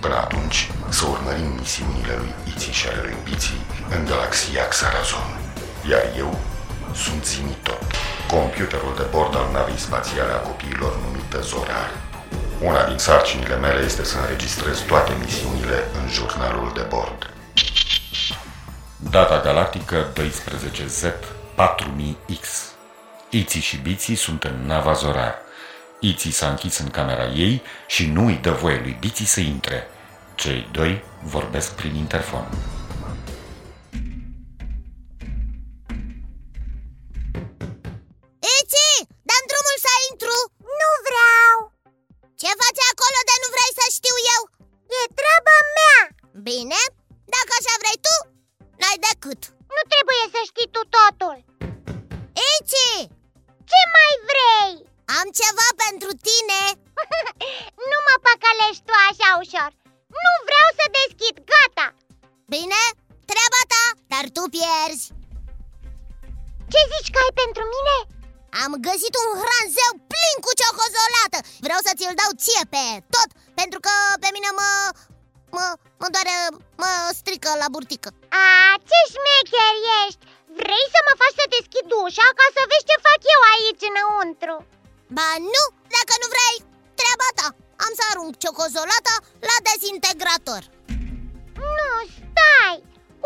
Până atunci, să urmărim misiunile lui Iții și ale lui Biții în galaxia Xarazon. Iar eu sunt Zimitot, computerul de bord al navei spațiale a copiilor numită Zorar. Una din sarcinile mele este să înregistrez toate misiunile în jurnalul de bord. Data galactică 12Z4000X Iții și Biții sunt în nava Zorar. Iții s-a închis în camera ei și nu îi dă voie lui Biții să intre. Cei doi vorbesc prin interfon. Pe mine mă... Mă, mă doare... mă strică la burtică. A, ce șmecher ești! Vrei să mă faci să deschid ușa ca să vezi ce fac eu aici înăuntru? Ba nu, dacă nu vrei, treaba ta. Am să arunc ciocozolata la dezintegrator. Nu, stai!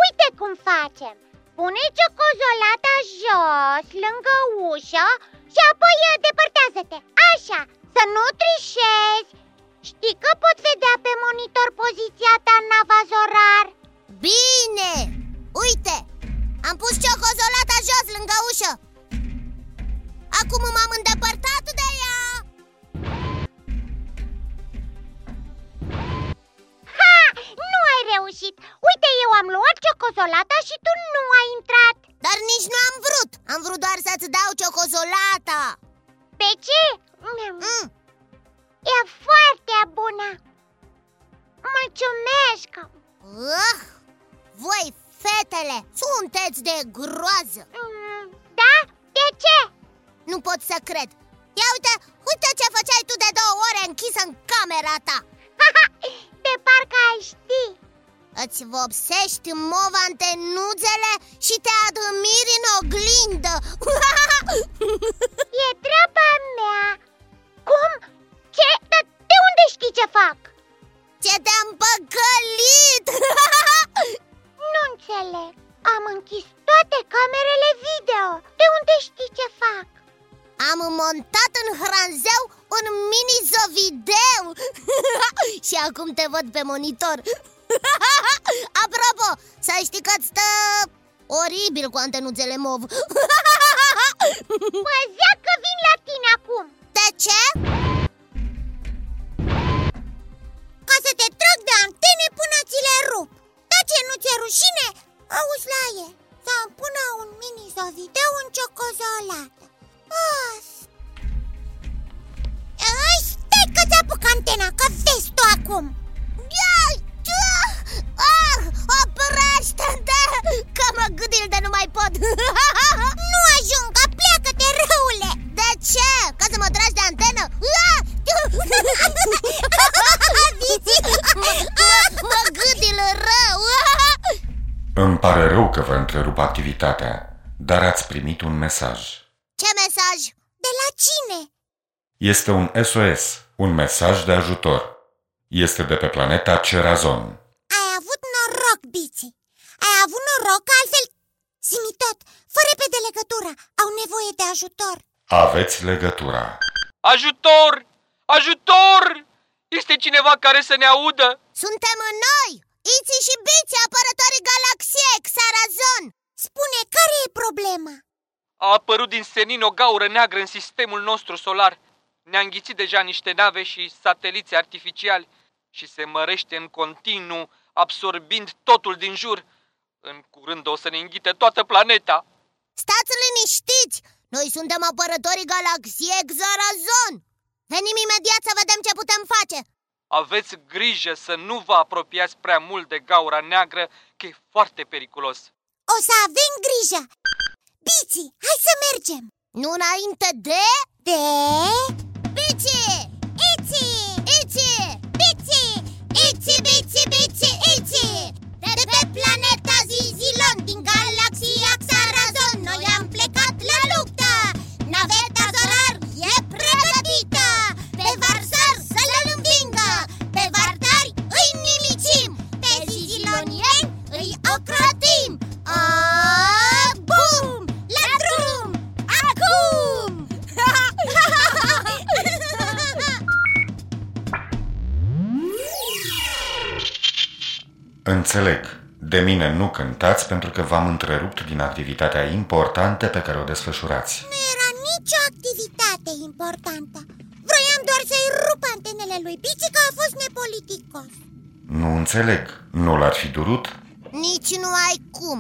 Uite cum facem. Pune ciocozolata jos, lângă ușă și apoi uh, depărtează-te. Așa, să nu trișezi Știi că pot vedea pe monitor poziția ta în navazorar? Bine! Uite, am pus ciocozolata jos lângă ușă Acum m-am îndepărtat de ea Ha! Nu ai reușit! Uite, eu am luat ciocozolata și tu nu ai intrat Dar nici nu am vrut Am vrut doar să-ți dau ciocozolata De ce? Mm. E foarte bună. Mulțumesc. Uh, Voi, fetele, sunteți de groază. Mm, Da? De ce? Nu pot să cred. Ia uite, uite ce făceai tu de două ore închisă în camera ta. De parcă ai ști. Îți vopsești mov antenuțele și te admiri în oglindă. E treaba mea. Cum? Ce? De, de unde știi ce fac? Ce te-am păcălit! nu înțeleg Am închis toate camerele video De unde știi ce fac? Am montat în hranzeu un mini-zovideu Și acum te văd pe monitor Apropo, să știi că stă oribil cu antenuțele mov Păzea că vin la tine acum De ce? Să te trag de antene până ți le rup De ce nu ți-e rușine? Auzi la e Să-mi pună un mini-zovideu în ciocozolată Of. Stai că ți-apuc antena, că vezi tu acum pare rău că vă întrerup activitatea, dar ați primit un mesaj. Ce mesaj? De la cine? Este un SOS, un mesaj de ajutor. Este de pe planeta Cerazon. Ai avut noroc, Biții Ai avut noroc, altfel... Zimi tot, fă repede legătura, au nevoie de ajutor Aveți legătura Ajutor! Ajutor! Este cineva care să ne audă? Suntem noi, Iți și Biți, apărătorii galaxiei Xarazon Spune, care e problema? A apărut din senin o gaură neagră în sistemul nostru solar. Ne-a înghițit deja niște nave și sateliți artificiali Și se mărește în continuu, absorbind totul din jur. În curând o să ne înghite toată planeta. Stați liniștiți! Noi suntem apărătorii galaxiei Xarazon Venim imediat să vedem ce putem face Aveți grijă să nu vă apropiați prea mult de gaura neagră, că e foarte periculos. O să avem grijă! Bici, hai să mergem! Nu înainte de... De... Bici! Înțeleg. De mine nu cântați pentru că v-am întrerupt din activitatea importantă pe care o desfășurați. Nu era nicio activitate importantă. Vroiam doar să-i rup antenele lui Bici că a fost nepoliticos. Nu înțeleg. Nu l-ar fi durut? Nici nu ai cum.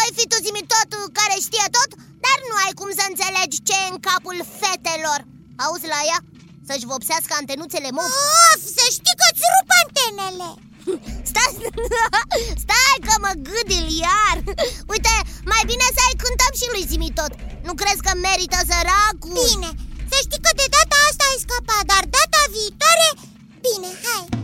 Ai fi tu zimi tot care știe tot, dar nu ai cum să înțelegi ce e în capul fetelor. Auzi la ea? Să-și vopsească antenuțele mov. Of, să știi că-ți rup antenele! Stați, stai că mă gâdil iar Uite, mai bine să-i cântăm și lui Zimi tot. Nu crezi că merită săracul? Bine, să știi că de data asta ai scăpat Dar data viitoare, bine, hai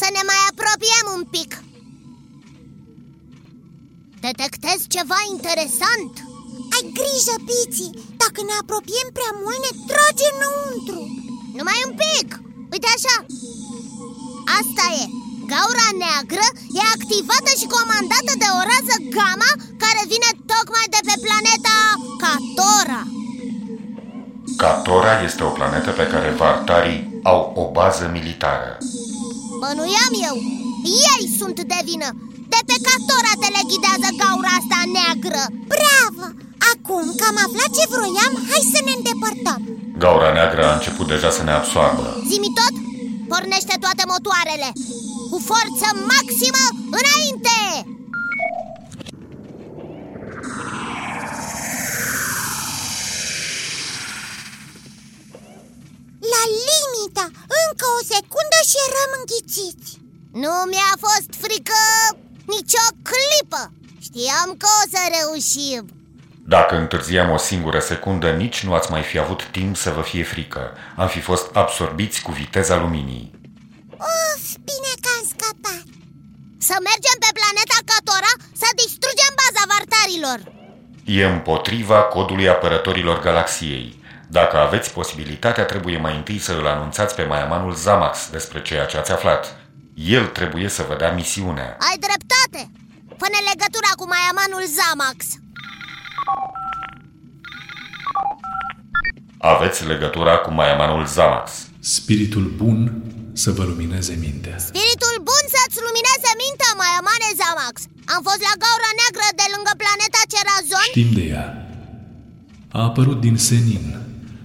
Să ne mai apropiem un pic. Detectez ceva interesant. Ai grijă, Piții Dacă ne apropiem prea mult, ne trage înăuntru. Numai un pic. Uite așa. Asta e. Gaura neagră e activată și comandată de o rază gamma Care vine tocmai de pe planeta Catora. Catora este o planetă pe care vartarii au o bază militară Bănuiam eu, ei sunt de vină. De pe Catora teleghidează gaura asta neagră. Bravo! Acum că am aflat ce vroiam, hai să ne îndepărtăm. Gaura neagră a început deja să ne absoarbă Zimi tot, pornește toate motoarele. Cu forță maximă, înainte! La limită! Încă o secundă și eram înghițiți. Nu mi-a fost frică nicio clipă. Știam că o să reușim. Dacă întârziam o singură secundă, nici nu ați mai fi avut timp să vă fie frică. Am fi fost absorbiți cu viteza luminii. Uf, bine că am scăpat. Să mergem pe planeta Catora să distrugem baza vartarilor. E împotriva codului apărătorilor galaxiei dacă aveți posibilitatea, trebuie mai întâi să îl anunțați pe maiamanul Zamax despre ceea ce ați aflat. El trebuie să vă dea misiunea. Ai dreptate! Pune legătura cu maiamanul Zamax. Aveți legătura cu maiamanul Zamax. Spiritul bun să vă lumineze mintea. Spiritul bun să-ți lumineze mintea, maiamane Zamax. Am fost la gaura neagră de lângă planeta Cerazon. Știm de ea. A apărut din senin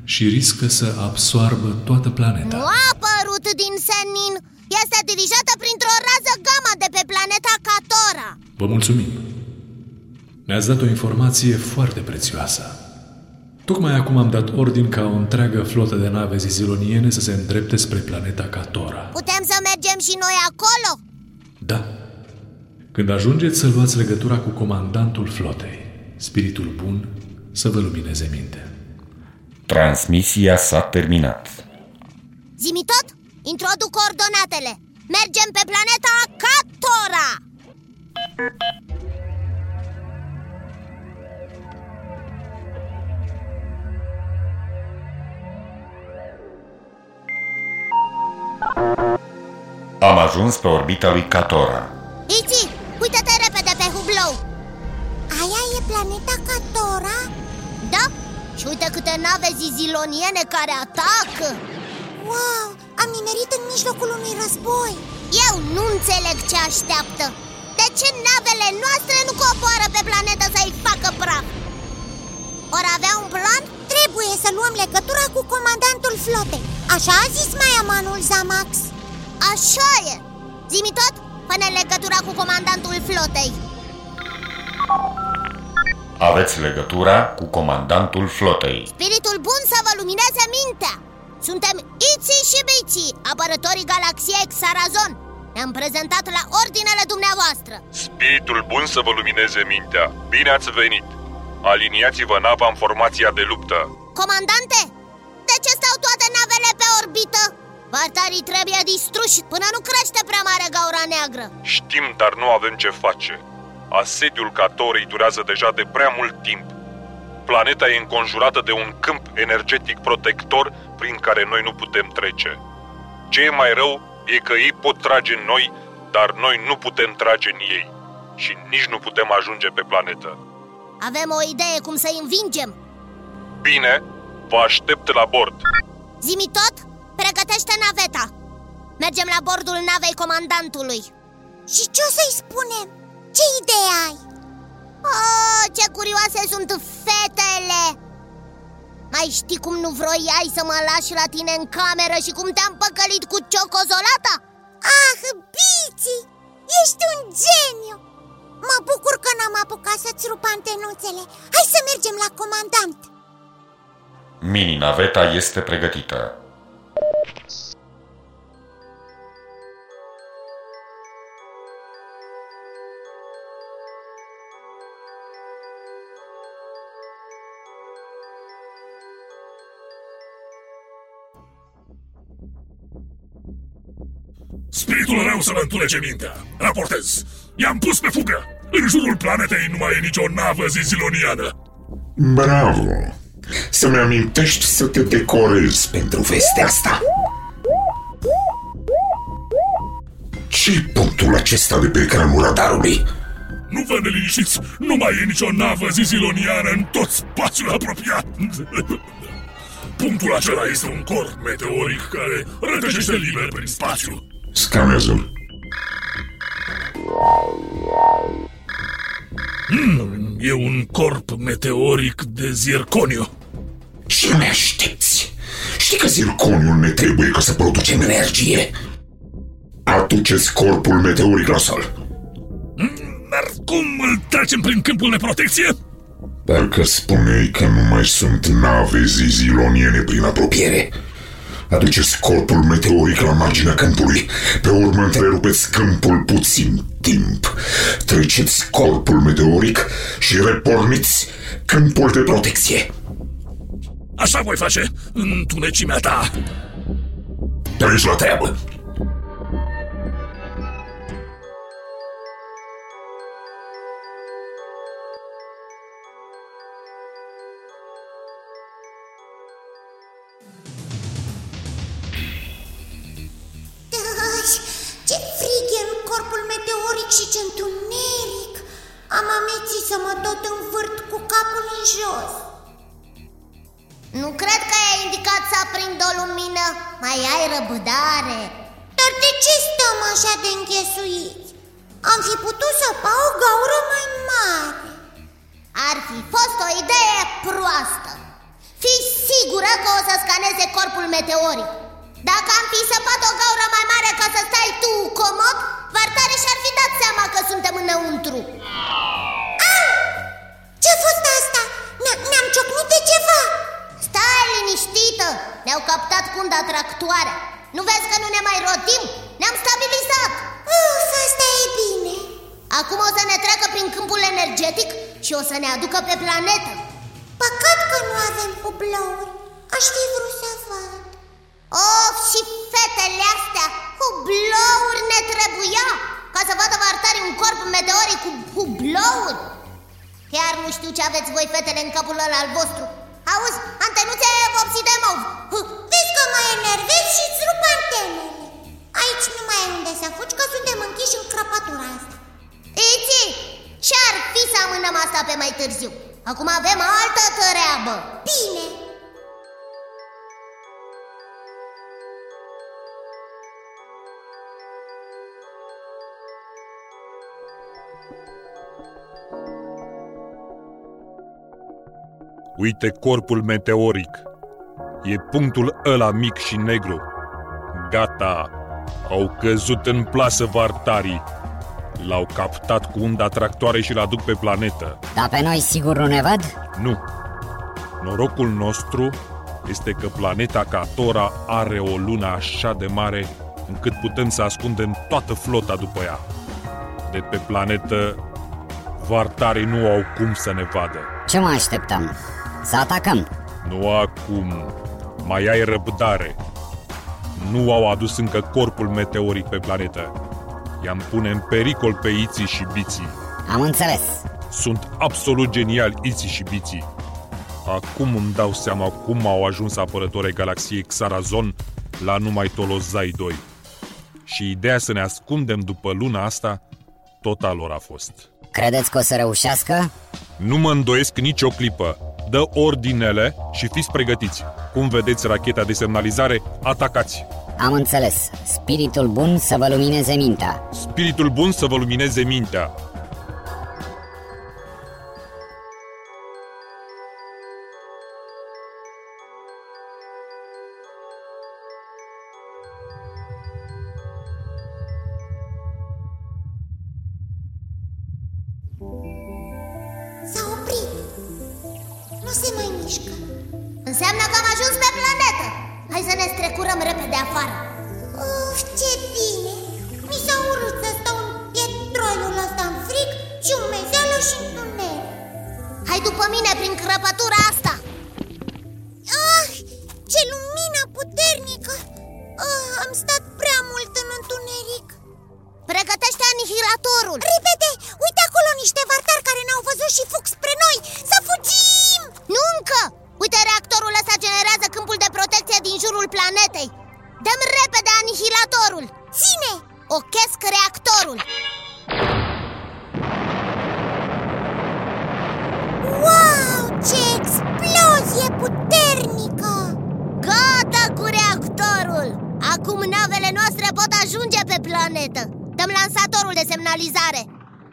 și riscă să absoarbă toată planeta. Nu a apărut din senin! Este dirijată printr-o rază gamma de pe planeta Catora! Vă mulțumim! Ne-ați dat o informație foarte prețioasă. Tocmai acum am dat ordin ca o întreagă flotă de nave ziziloniene să se îndrepte spre planeta Catora. Putem să mergem și noi acolo? Da. Când ajungeți să luați legătura cu comandantul flotei, spiritul bun să vă lumineze mintea. Transmisia s-a terminat. Zimi tot? Introduc coordonatele. Mergem pe planeta Catora! Am ajuns pe orbita lui Catora. Iti, uite-te repede pe hublou Aia e planeta Catora? Da, și uite câte nave ziziloniene care atacă. Wow, am nimerit în mijlocul unui război. Eu nu înțeleg ce așteaptă. De ce navele noastre nu coboară pe planetă să-i facă praf? Ori avea un plan? Trebuie să luăm legătura cu comandantul flotei. Așa a zis mai amanul Zamax. Așa e. Zimi tot, fă legătura cu comandantul flotei Aveți legătura cu comandantul flotei. Spiritul bun să vă lumineze mintea Suntem Iții și Biții, apărătorii galaxiei Xarazon Ne-am prezentat la ordinele dumneavoastră Spiritul bun să vă lumineze mintea. Bine ați venit! Aliniați-vă nava în formația de luptă. Comandante, de ce stau toate navele pe orbită? Vartarii trebuie distruși până nu crește prea mare gaura neagră Știm, dar nu avem ce face. Asediul Catorei durează deja de prea mult timp. Planeta e înconjurată de un câmp energetic protector prin care noi nu putem trece. Ce e mai rău e că ei pot trage în noi, dar noi nu putem trage în ei. Și nici nu putem ajunge pe planetă. Avem o idee cum să-i învingem Bine, vă aștept la bord. Zimi tot, pregătește naveta Mergem la bordul navei comandantului Și ce o să-i spunem? Ce idee ai? Oh, ce curioase sunt fetele! Mai știi cum nu vroiai să mă lași la tine în cameră și cum te-am păcălit cu ciocozolata? Ah, Bici! Ești un geniu! Mă bucur că n-am apucat să-ți rup antenuțele Hai să mergem la comandant Mini-naveta este pregătită. Spiritul rău să vă întunece mintea. Raportez. I-am pus pe fugă. În jurul planetei nu mai e nicio navă ziziloniană. Bravo! Să-mi amintești să te decorezi pentru vestea asta. ce punctul acesta de pe ecranul radarului? Nu vă neliniștiți, nu mai e nicio navă ziziloniană în tot spațiul apropiat. Punctul acela este un corp meteoric care rătăcește liber prin spațiu. Scanează-l. E un corp meteoric de zirconiu. Ce mai aștepți? Știi că zirconiul ne trebuie ca să producem energie. Aduceți corpul meteoric la sol. Dar cum îl trecem prin câmpul de protecție? Parcă spuneai că nu mai sunt nave ziziloniene prin apropiere. Aduceți corpul meteoric la marginea câmpului. Pe urmă întrerupeți câmpul puțin timp. Treceți corpul meteoric și reporniți câmpul de protecție. Așa voi face în tunecimea ta. Treci la treabă. Și ce întuneric Am amețit să mă tot învârt cu capul în jos. Nu cred că ai indicat să aprind o lumină Mai ai răbdare. Dar de ce stăm așa de închesuiți? Am fi putut să pa o gaură mai mare. Ar fi fost o idee proastă. Fii sigură că o să scaneze corpul meteoric. Dacă am fi săpat o gaură mai mare ca să stai tu comod Vartare și-ar fi dat seama că suntem înăuntru. Au! Ce-a fost asta? Ne- Ne-am ciocnit de ceva. Stai liniștită, ne-au captat cu unda tractoare. Nu vezi că nu ne mai rotim? Ne-am stabilizat. Uf, asta e bine. Energetic și o să ne aducă pe planetă. Păcat că nu avem hublouri. Aș fi vrut să văd. Of, și fetele astea, hublouri ne trebuia Ca să vadă vartarii un corp meteoric cu hublouri Chiar nu știu ce aveți voi fetele în capul ăla al vostru. Auzi, antenuțe vopsii de mov. Vezi că mă enervezi și îți rup antenele. Aici nu mai e unde să fugi, că suntem închiși în crăpătura asta. Iți, ce-ar fi să amânăm asta pe mai târziu? Acum avem altă treabă. Bine, Uite corpul meteoric. E punctul ăla mic și negru. Gata, au căzut în plasă vartarii. L-au captat cu unda tractoare și l-aduc pe planetă. Dar pe noi sigur nu ne văd? Nu. Norocul nostru este că planeta Catora are o lună așa de mare încât putem să ascundem toată flota după ea. De pe planetă, vartarii nu au cum să ne vadă. Ce mai așteptăm? Să atacăm Nu acum. Mai ai răbdare. Nu au adus încă corpul meteoric pe planetă. I-am pune în pericol pe Iții și Biții. Am înțeles Sunt absolut geniali Iții și Biții. Acum îmi dau seama cum au ajuns apărătorii galaxiei Xarazon la numai Tolozai 2. Și ideea să ne ascundem după luna asta, tot a lor a fost. Credeți că o să reușească? Nu mă îndoiesc nicio clipă. Dă ordinele și fiți pregătiți. Cum vedeți racheta de semnalizare, atacați! Am înțeles Spiritul bun să vă lumineze mintea Spiritul bun să vă lumineze mintea. Nu se mai mișcă. Înseamnă că am ajuns pe planetă. Hai să ne strecurăm repede afară. Uf, ce bine. Mi s-a urât să stau în pietroiul ăsta în frig și umezeală și întuneric Hai după mine prin crăpătura ăsta generează câmpul de protecție din jurul planetei Dăm repede anihilatorul Ține! Ochesc reactorul Wow, ce explozie puternică! Gata cu reactorul! Acum navele noastre pot ajunge pe planetă Dăm lansatorul de semnalizare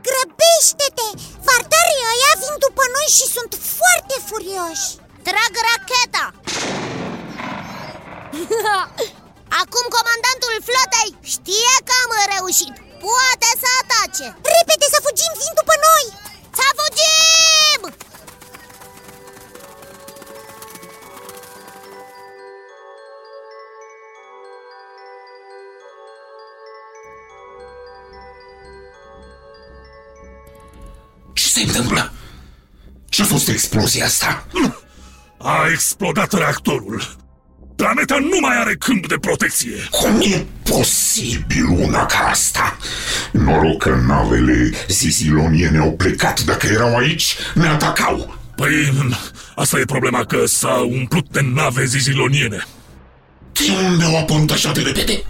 Grăbește-te! Vartarii ăia vin după noi și sunt foarte furioși Trag racheta! Acum comandantul flotei știe că am reușit Poate să atace Repede să fugim, vin după noi! Să fugim! Ce se întâmplă? Ce-a fost explozia asta? A explodat reactorul. Planeta nu mai are câmp de protecție. Cum e posibil una ca asta? Noroc că navele ziziloniene au plecat. Dacă erau aici, ne atacau. Păi, asta e problema că s-a umplut de nave ziziloniene. De unde au apărut așa de repede?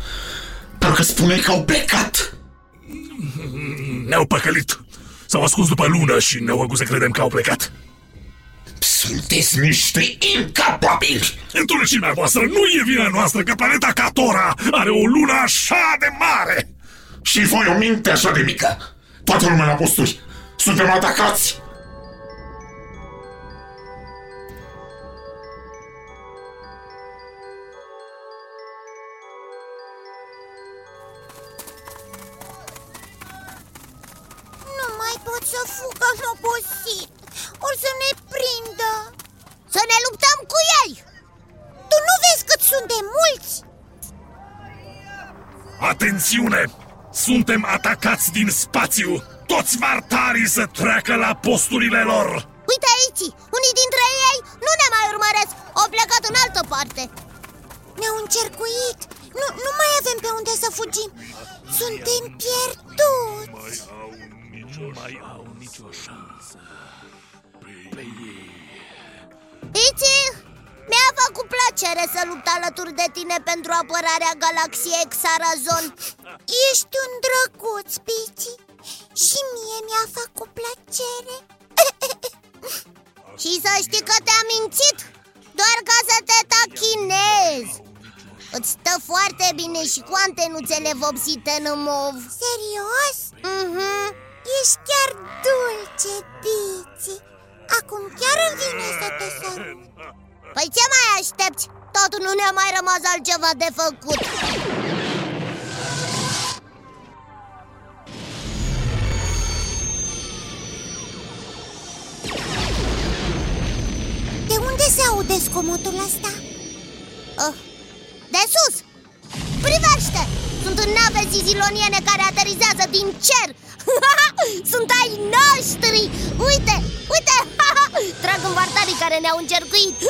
Parcă spuneai că au plecat. Ne-au păcălit. S-au ascuns după lună și ne-au făcut să credem că au plecat. Sunteți niște incapabili! Întunecimea voastră nu e vina noastră că planeta Catora are o lună așa de mare! Și voi o minte așa de mică! Toată lumea la posturi! Suntem atacați! Atacați din spațiu! Toți vartarii să treacă la posturile lor! Uite aici, unii dintre ei nu ne mai urmăresc! Au plecat în altă parte! Ne-au încercuit! Nu, nu mai avem pe unde să fugim! Suntem pierduți! Nu mai au nicio șansă. Iti, mi-a făcut plăcere să lupt alături de tine pentru apărarea galaxiei Xarazon. Ești un drăguț, Pici Și mie mi-a făcut plăcere. Și să știi că te-am mințit Doar ca să te tachinezi Îți stă foarte bine și cu antenuțele vopsite în mov. Serios? Mhm. Ești chiar dulce, Pici Acum chiar îmi vine să te sărut Păi ce mai aștepți? Tot nu ne-a mai rămas altceva de făcut De unde se aude scomotul ăsta? oh. De sus! Privește! Sunt în nave ziziloniene care aterizează din cer Sunt ai noștri! Uite! Uite! Trag în vartarii care ne-au încercuit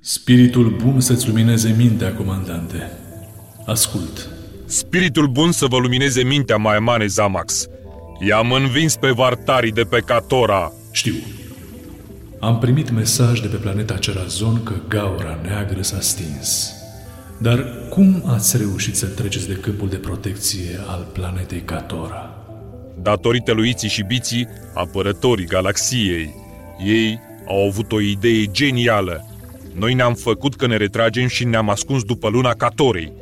Spiritul bun să-ți lumineze mintea, comandante. Ascult. Spiritul bun să vă lumineze mintea, Maemane Zamax. I-am învins pe vartarii de pe Catora. Știu. Am primit mesaj de pe planeta Cerazon că gaura neagră s-a stins. Dar cum ați reușit să treceți de câmpul de protecție al planetei Catora? Datorită lui Iții și Biții, apărătorii galaxiei. Ei au avut o idee genială. Noi ne-am făcut că ne retragem și ne-am ascuns după luna Catorei.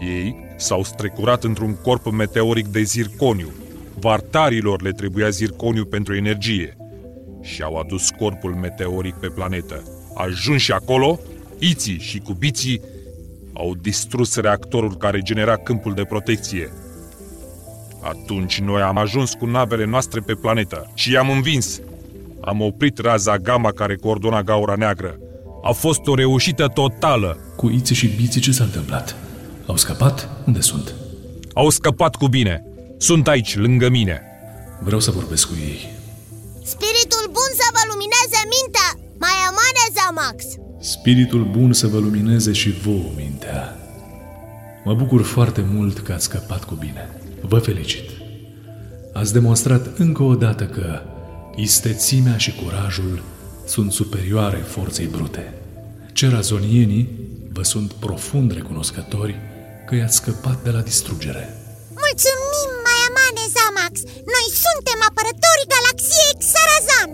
Ei s-au strecurat într-un corp meteoric de zirconiu. Vartarilor le trebuia zirconiu pentru energie. Și au adus corpul meteoric pe planetă. Ajuns și acolo, Iții și cubiții au distrus reactorul care genera câmpul de protecție. Atunci noi am ajuns cu navele noastre pe planetă și i-am învins. Am oprit raza gamma care coordona gaura neagră. A fost o reușită totală. Cu Iții și Biții ce s-a întâmplat? Au scăpat? Unde sunt? Au scăpat cu bine. Sunt aici, lângă mine. Vreau să vorbesc cu ei. Spiritul bun să vă lumineze mintea Mai amane, Zamax Spiritul bun să vă lumineze și vouă mintea. Mă bucur foarte mult că ați scăpat cu bine. Vă felicit. Ați demonstrat încă o dată că istețimea și curajul sunt superioare forței brute. Cerazonienii vă sunt profund recunoscători că i-ați scăpat de la distrugere. Mulțumim, Maiamane Zamax Noi suntem apărătorii galaxiei Xarazan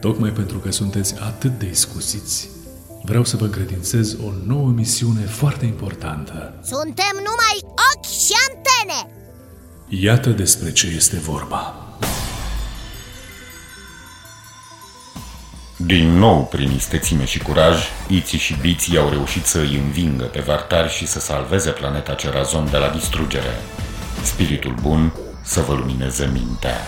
Tocmai pentru că sunteți atât de iscusiți, vreau să vă credințez o nouă misiune foarte importantă. Suntem numai ochi și antene Iată despre ce este vorba. Din nou, prin istețime și curaj, Iții și Biții au reușit să îi învingă pe vartari și să salveze planeta Cerazon de la distrugere. Spiritul bun să vă lumineze mintea.